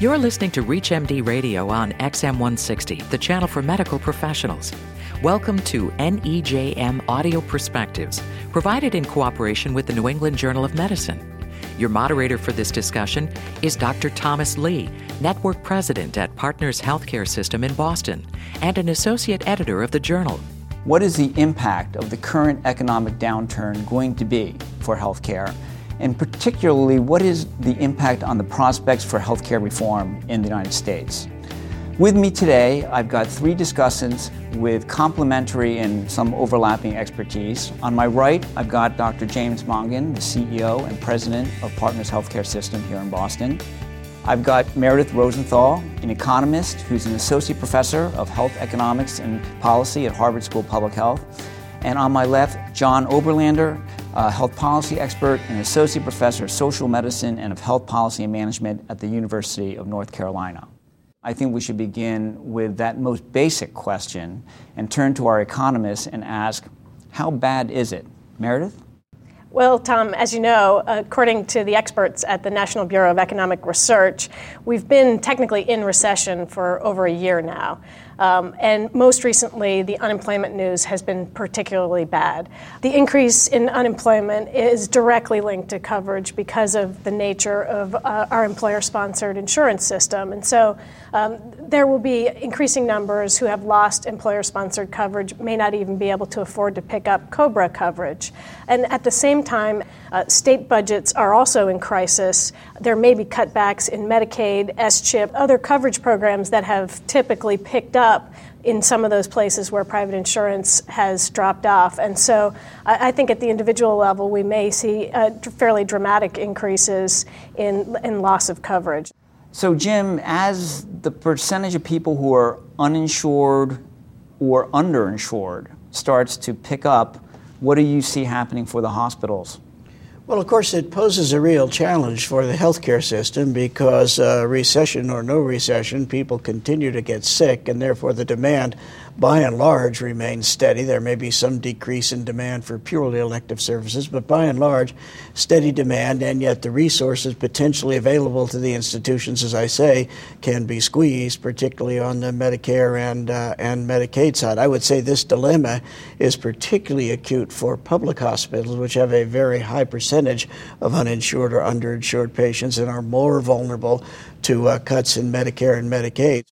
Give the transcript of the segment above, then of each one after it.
You're listening to ReachMD Radio on XM160, the channel for medical professionals. Welcome to NEJM Audio Perspectives, provided in cooperation with the New England Journal of Medicine. Your moderator for this discussion is Dr. Thomas Lee, Network President at Partners Healthcare System in Boston and an Associate Editor of the Journal. What is the impact of the current economic downturn going to be for healthcare? And particularly, what is the impact on the prospects for healthcare reform in the United States? With me today, I've got three discussants with complementary and some overlapping expertise. On my right, I've got Dr. James Mongan, the CEO and President of Partners Healthcare System here in Boston. I've got Meredith Rosenthal, an economist who's an associate professor of health economics and policy at Harvard School of Public Health. And on my left, John Oberlander, a health policy expert and associate professor of social medicine and of health policy and management at the University of North Carolina. I think we should begin with that most basic question and turn to our economists and ask, how bad is it? Meredith? Well, Tom, as you know, according to the experts at the National Bureau of Economic Research, we've been technically in recession for over a year now. Um, and most recently, the unemployment news has been particularly bad. The increase in unemployment is directly linked to coverage because of the nature of uh, our employer sponsored insurance system. And so um, there will be increasing numbers who have lost employer sponsored coverage, may not even be able to afford to pick up COBRA coverage. And at the same time, uh, state budgets are also in crisis. There may be cutbacks in Medicaid, SCHIP, other coverage programs that have typically picked up in some of those places where private insurance has dropped off. And so I, I think at the individual level, we may see uh, fairly dramatic increases in, in loss of coverage. So, Jim, as the percentage of people who are uninsured or underinsured starts to pick up, what do you see happening for the hospitals? Well, of course, it poses a real challenge for the healthcare system because uh, recession or no recession, people continue to get sick, and therefore the demand by and large remains steady. There may be some decrease in demand for purely elective services, but by and large, steady demand, and yet the resources potentially available to the institutions, as I say, can be squeezed, particularly on the Medicare and, uh, and Medicaid side. I would say this dilemma is particularly acute for public hospitals, which have a very high percentage of uninsured or underinsured patients and are more vulnerable to uh, cuts in Medicare and Medicaid.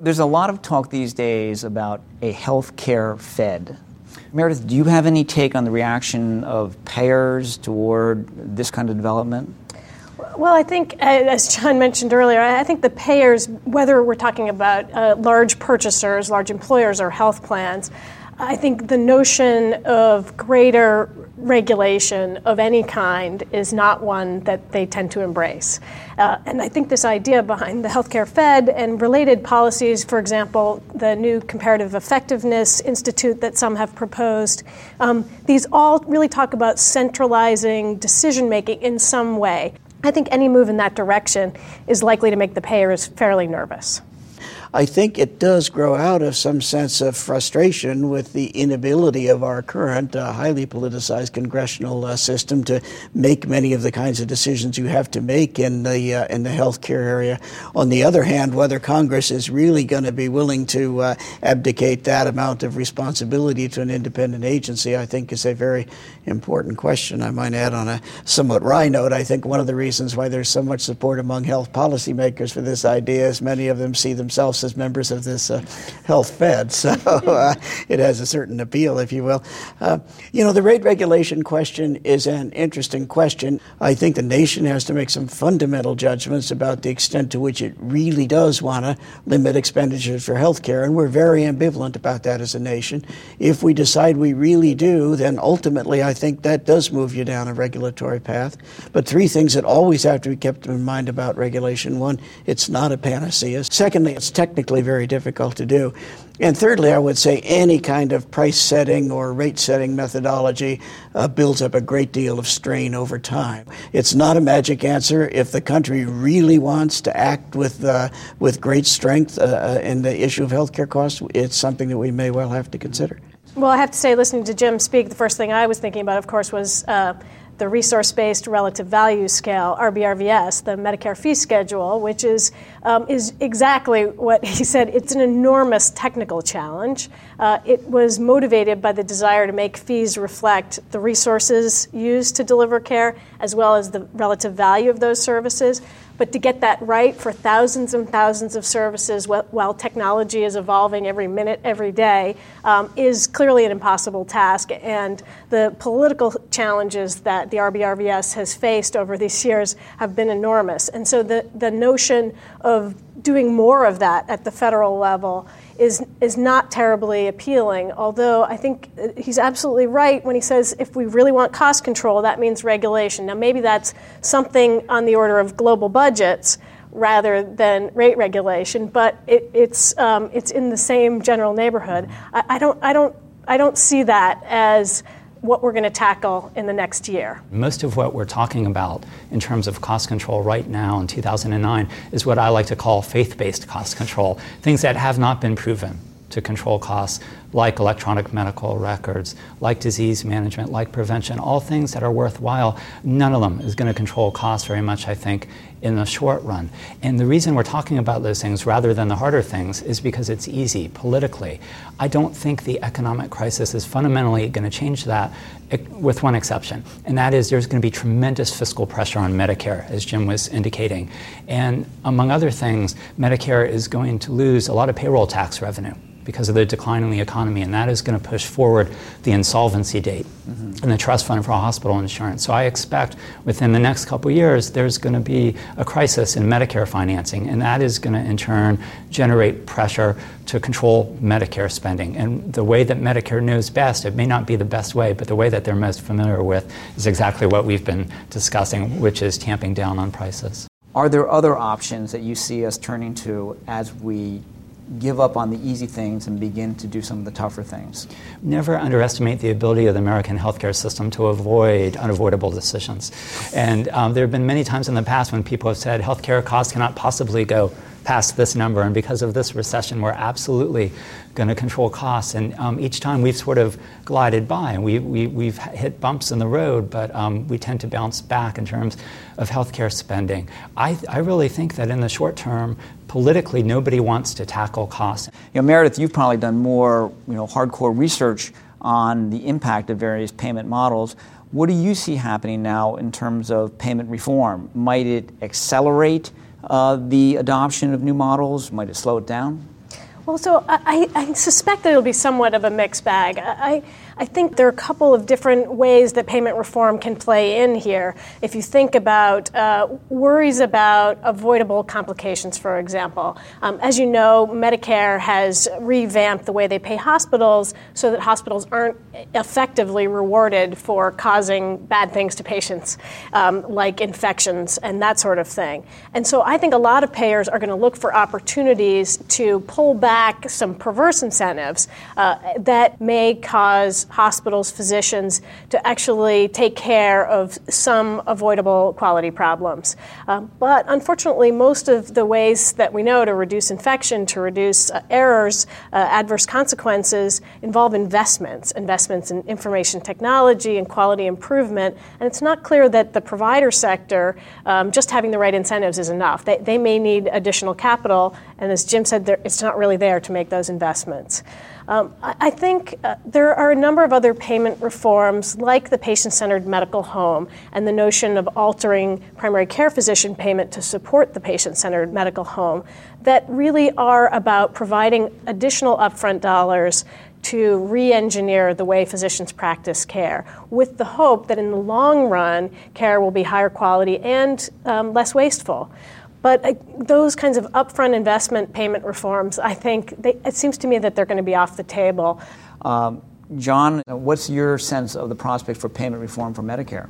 There's a lot of talk these days about a health care Fed. Meredith, do you have any take on the reaction of payers toward this kind of development? Well, I think, uh, as John mentioned earlier, I think the payers, whether we're talking about uh, large purchasers, large employers, or health plans, I think the notion of greater regulation of any kind is not one that they tend to embrace. Uh, and I think this idea behind the healthcare Fed and related policies, for example, the new Comparative Effectiveness Institute that some have proposed, um, these all really talk about centralizing decision making in some way. I think any move in that direction is likely to make the payers fairly nervous. I think it does grow out of some sense of frustration with the inability of our current uh, highly politicized congressional uh, system to make many of the kinds of decisions you have to make in the uh, in the healthcare area. On the other hand, whether Congress is really going to be willing to uh, abdicate that amount of responsibility to an independent agency, I think, is a very important question. I might add on a somewhat wry note, I think one of the reasons why there's so much support among health policymakers for this idea is many of them see themselves as members of this uh, health fed. So uh, it has a certain appeal, if you will. Uh, you know, the rate regulation question is an interesting question. I think the nation has to make some fundamental judgments about the extent to which it really does want to limit expenditures for health care, and we're very ambivalent about that as a nation. If we decide we really do, then ultimately I think that does move you down a regulatory path. But three things that always have to be kept in mind about regulation one, it's not a panacea. Secondly, it's technical technically very difficult to do. And thirdly, I would say any kind of price setting or rate setting methodology uh, builds up a great deal of strain over time. It's not a magic answer. If the country really wants to act with, uh, with great strength uh, uh in the issue of healthcare costs, it's something that we may well have to consider. Well, I have to say, listening to Jim speak, the first thing I was thinking about, of course, was uh, the resource based relative value scale, RBRVS, the Medicare fee schedule, which is, um, is exactly what he said. It's an enormous technical challenge. Uh, it was motivated by the desire to make fees reflect the resources used to deliver care as well as the relative value of those services. But to get that right for thousands and thousands of services while technology is evolving every minute, every day, um, is clearly an impossible task. And the political challenges that the RBRVS has faced over these years have been enormous. And so the, the notion of doing more of that at the federal level is, is not terribly appealing. Although I think he's absolutely right when he says if we really want cost control, that means regulation. Now, maybe that's something on the order of global budgets rather than rate regulation, but it, it's, um, it's in the same general neighborhood. I, I, don't, I, don't, I don't see that as what we're going to tackle in the next year. Most of what we're talking about in terms of cost control right now in 2009 is what I like to call faith based cost control, things that have not been proven to control costs, like electronic medical records, like disease management, like prevention, all things that are worthwhile. None of them is going to control costs very much, I think, in the short run. And the reason we're talking about those things rather than the harder things is because it's easy politically. I don't think the economic crisis is fundamentally going to change that, with one exception, and that is there's going to be tremendous fiscal pressure on Medicare, as Jim was indicating. And among other things, Medicare is going to lose a lot of payroll tax revenue because of the decline in the economy, and that is going to push forward the insolvency date mm-hmm. and the trust fund for hospital insurance. So I expect within the next couple years there's going to be a crisis in Medicare financing, and that is going to in turn generate pressure to control Medicare spending. And the way that Medicare knows best, it may not be the best way, but the way that they're most familiar with is exactly what we've been discussing, which is tamping down on prices. Are there other options that you see us turning to as we give up on the easy things and begin to do some of the tougher things. Never underestimate the ability of the American healthcare system to avoid unavoidable decisions. And um, there have been many times in the past when people have said healthcare costs cannot possibly go past this number, and because of this recession, we're absolutely going to control costs. And um, each time we've sort of glided by, and we, we, we've hit bumps in the road, but um, we tend to bounce back in terms of healthcare spending. I, I really think that in the short term, politically, nobody wants to tackle costs. You know, Meredith, you've probably done more, you know, hardcore research on the impact of various payment models. What do you see happening now in terms of payment reform? Might it accelerate uh, the adoption of new models? Might it slow it down? Well, so I, I suspect that it'll be somewhat of a mixed bag. I, I think there are a couple of different ways that payment reform can play in here. If you think about uh, worries about avoidable complications, for example, um, as you know, Medicare has revamped the way they pay hospitals so that hospitals aren't effectively rewarded for causing bad things to patients, um, like infections and that sort of thing. And so I think a lot of payers are going to look for opportunities to pull back some perverse incentives uh, that may cause hospitals, physicians to actually take care of some avoidable quality problems. Uh, but unfortunately, most of the ways that we know to reduce infection, to reduce uh, errors, uh, adverse consequences involve investments, investments in information technology and quality improvement. And it's not clear that the provider sector, um, just having the right incentives is enough. They, they may need additional capital, and as Jim said, it's not really there to make those investments. Um, I, think uh, there are a number of other payment reforms, like the patient centered medical home and the notion of altering primary care physician payment to support the patient centered medical home, that really are about providing additional upfront dollars to re engineer the way physicians practice care, with the hope that in the long run, care will be higher quality and um, less wasteful. But uh, those kinds of upfront investment payment reforms, I think, they, it seems to me that they're going to be off the table. Um, John, what's your sense of the prospect for payment reform for Medicare?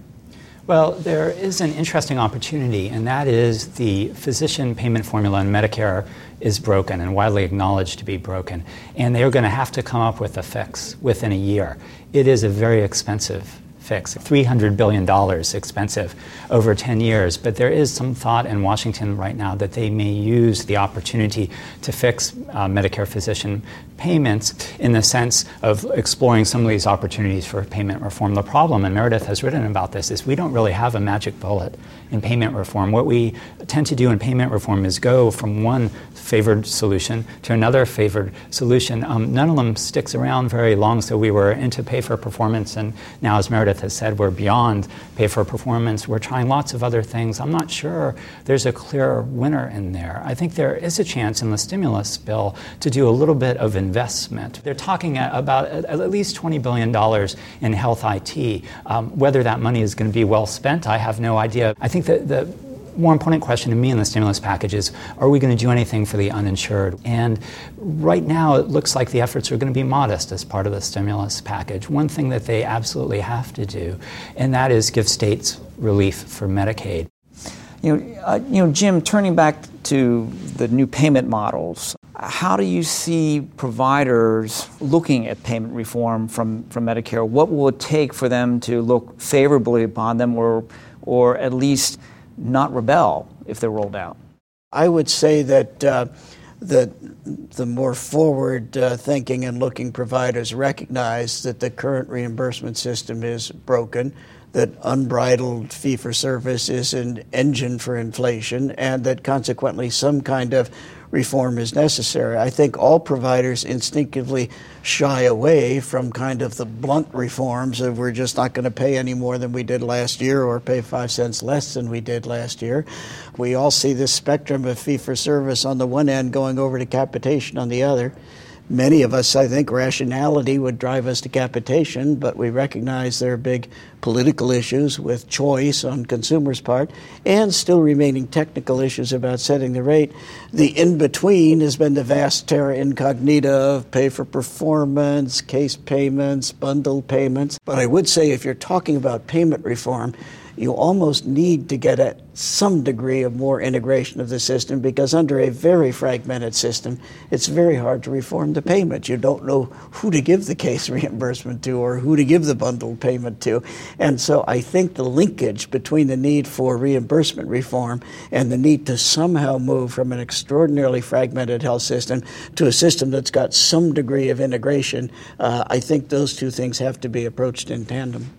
Well, there is an interesting opportunity, and that is the physician payment formula in Medicare is broken and widely acknowledged to be broken. And they are going to have to come up with a fix within a year. It is a very expensive fix. $300 billion expensive over 10 years. But there is some thought in Washington right now that they may use the opportunity to fix uh, Medicare physician payments in the sense of exploring some of these opportunities for payment reform. The problem, and Meredith has written about this, is we don't really have a magic bullet in payment reform. What we tend to do in payment reform is go from one favored solution to another favored solution. Um, none of them sticks around very long, so we were into pay for performance, and now, as Meredith has said, we're beyond pay for performance. We're trying lots of other things. I'm not sure there's a clear winner in there. I think there is a chance in the stimulus bill to do a little bit of investment. They're talking about at least $20 billion in health IT. Um, whether that money is going to be well spent, I have no idea. I think that the more important question to me in the stimulus package is are we going to do anything for the uninsured? And right now, it looks like the efforts are going to be modest as part of the stimulus package. One thing that they absolutely have to do, and that is give states relief for Medicaid. You know, uh, you know, Jim, turning back to the new payment models, how do you see providers looking at payment reform from, from Medicare? What will it take for them to look favorably upon them or, or at least not rebel if they're rolled out? I would say that uh, the, the more forward uh, thinking and looking providers recognize that the current reimbursement system is broken, that unbridled fee for service is an engine for inflation, and that consequently some kind of reform is necessary. I think all providers instinctively shy away from kind of the blunt reforms of we're just not going to pay any more than we did last year or pay five cents less than we did last year. We all see this spectrum of fee for service on the one end going over to capitation on the other many of us, I think, rationality would drive us to capitation, but we recognize there are big political issues with choice on consumers' part and still remaining technical issues about setting the rate. The in between has been the vast terra incognita of pay for performance, case payments, bundle payments. But I would say if you're talking about payment reform, you almost need to get at some degree of more integration of the system because under a very fragmented system, it's very hard to reform the payment. You don't know who to give the case reimbursement to or who to give the bundled payment to. And so I think the linkage between the need for reimbursement reform and the need to somehow move from an extraordinarily fragmented health system to a system that's got some degree of integration, uh, I think those two things have to be approached in tandem.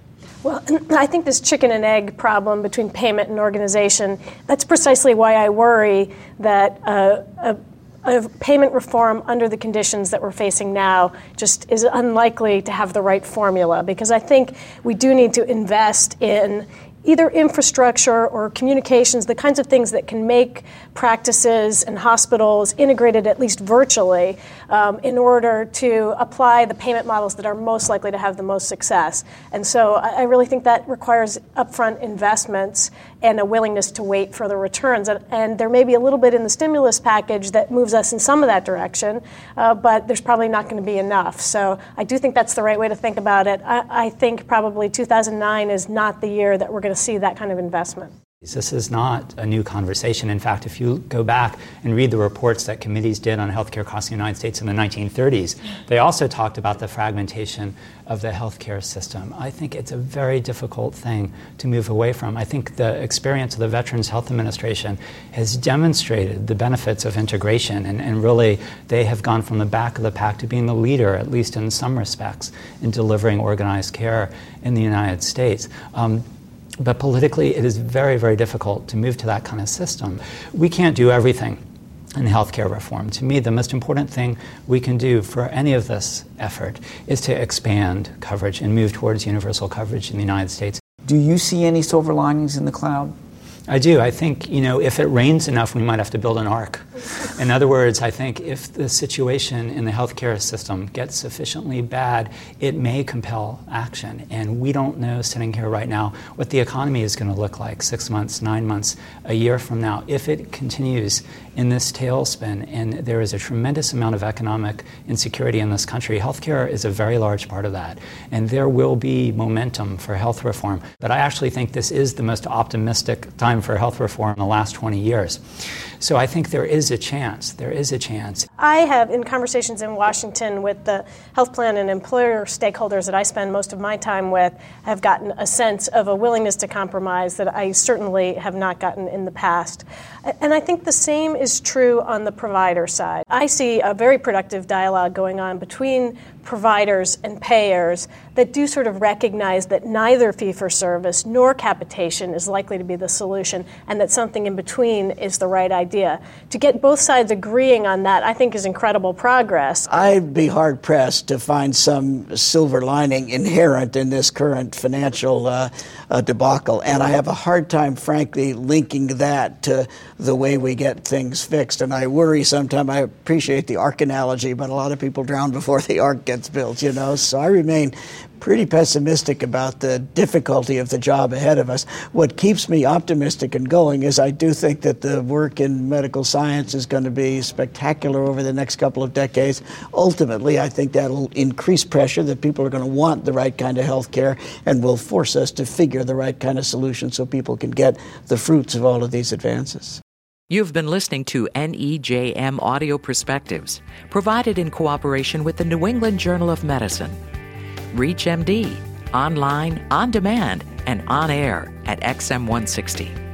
Well, I think this chicken and egg problem between payment and organization, that's precisely why I worry that uh, a, a payment reform under the conditions that we're facing now just is unlikely to have the right formula because I think we do need to invest in either infrastructure or communications, the kinds of things that can make practices and hospitals integrated at least virtually um, in order to apply the payment models that are most likely to have the most success. And so I, I really think that requires upfront investments and a willingness to wait for the returns. And, and, there may be a little bit in the stimulus package that moves us in some of that direction, uh, but there's probably not going to be enough. So I do think that's the right way to think about it. I, I think probably 2009 is not the year that we're going to see that kind of investment. This is not a new conversation. In fact, if you go back and read the reports that committees did on healthcare costs in the United States in the 1930s, they also talked about the fragmentation of the healthcare system. I think it's a very difficult thing to move away from. I think the experience of the Veterans Health Administration has demonstrated the benefits of integration, and, and really they have gone from the back of the pack to being the leader, at least in some respects, in delivering organized care in the United States. Um, but politically, it is very, very difficult to move to that kind of system. We can't do everything in healthcare reform. To me, the most important thing we can do for any of this effort is to expand coverage and move towards universal coverage in the United States. Do you see any silver linings in the cloud? I do. I think, you know, if it rains enough, we might have to build an ark. In other words, I think if the situation in the healthcare system gets sufficiently bad, it may compel action. And we don't know, sitting here right now, what the economy is going to look like six months, nine months, a year from now. If it continues in this tailspin and there is a tremendous amount of economic insecurity in this country, healthcare is a very large part of that. And there will be momentum for health reform. But I actually think this is the most optimistic time time for health reform in the last 20 years. So I think there is a chance. There is a chance. I have, in conversations in Washington with the health plan and employer stakeholders that I spend most of my time with, have gotten a sense of a willingness to compromise that I certainly have not gotten in the past. And I think the same is true on the provider side. I see a very productive dialogue going on between providers and payers that do sort of recognize that neither fee for service nor capitation is likely to be the solution and that something in between is the right idea. To get both sides agreeing on that, I think is incredible progress. I'd be hard pressed to find some silver lining inherent in this current financial uh, uh, debacle, and I have a hard time, frankly, linking that to the way we get things fixed. And I worry sometimes, I appreciate the ark analogy, but a lot of people drown before the ark gets built, you know. So I remain pretty pessimistic about the difficulty of the job ahead of us. What keeps me optimistic and going is I do think that the work in medical science is going to be spectacular over the next couple of decades. Ultimately, I think that'll increase pressure that people are going to want the right kind of health care and will force us to figure the right kind of solution so people can get the fruits of all of these advances. You've been listening to NEJM Audio Perspectives, provided in cooperation with the New England Journal of Medicine. ReachMD, online, on demand, and on air at XM160.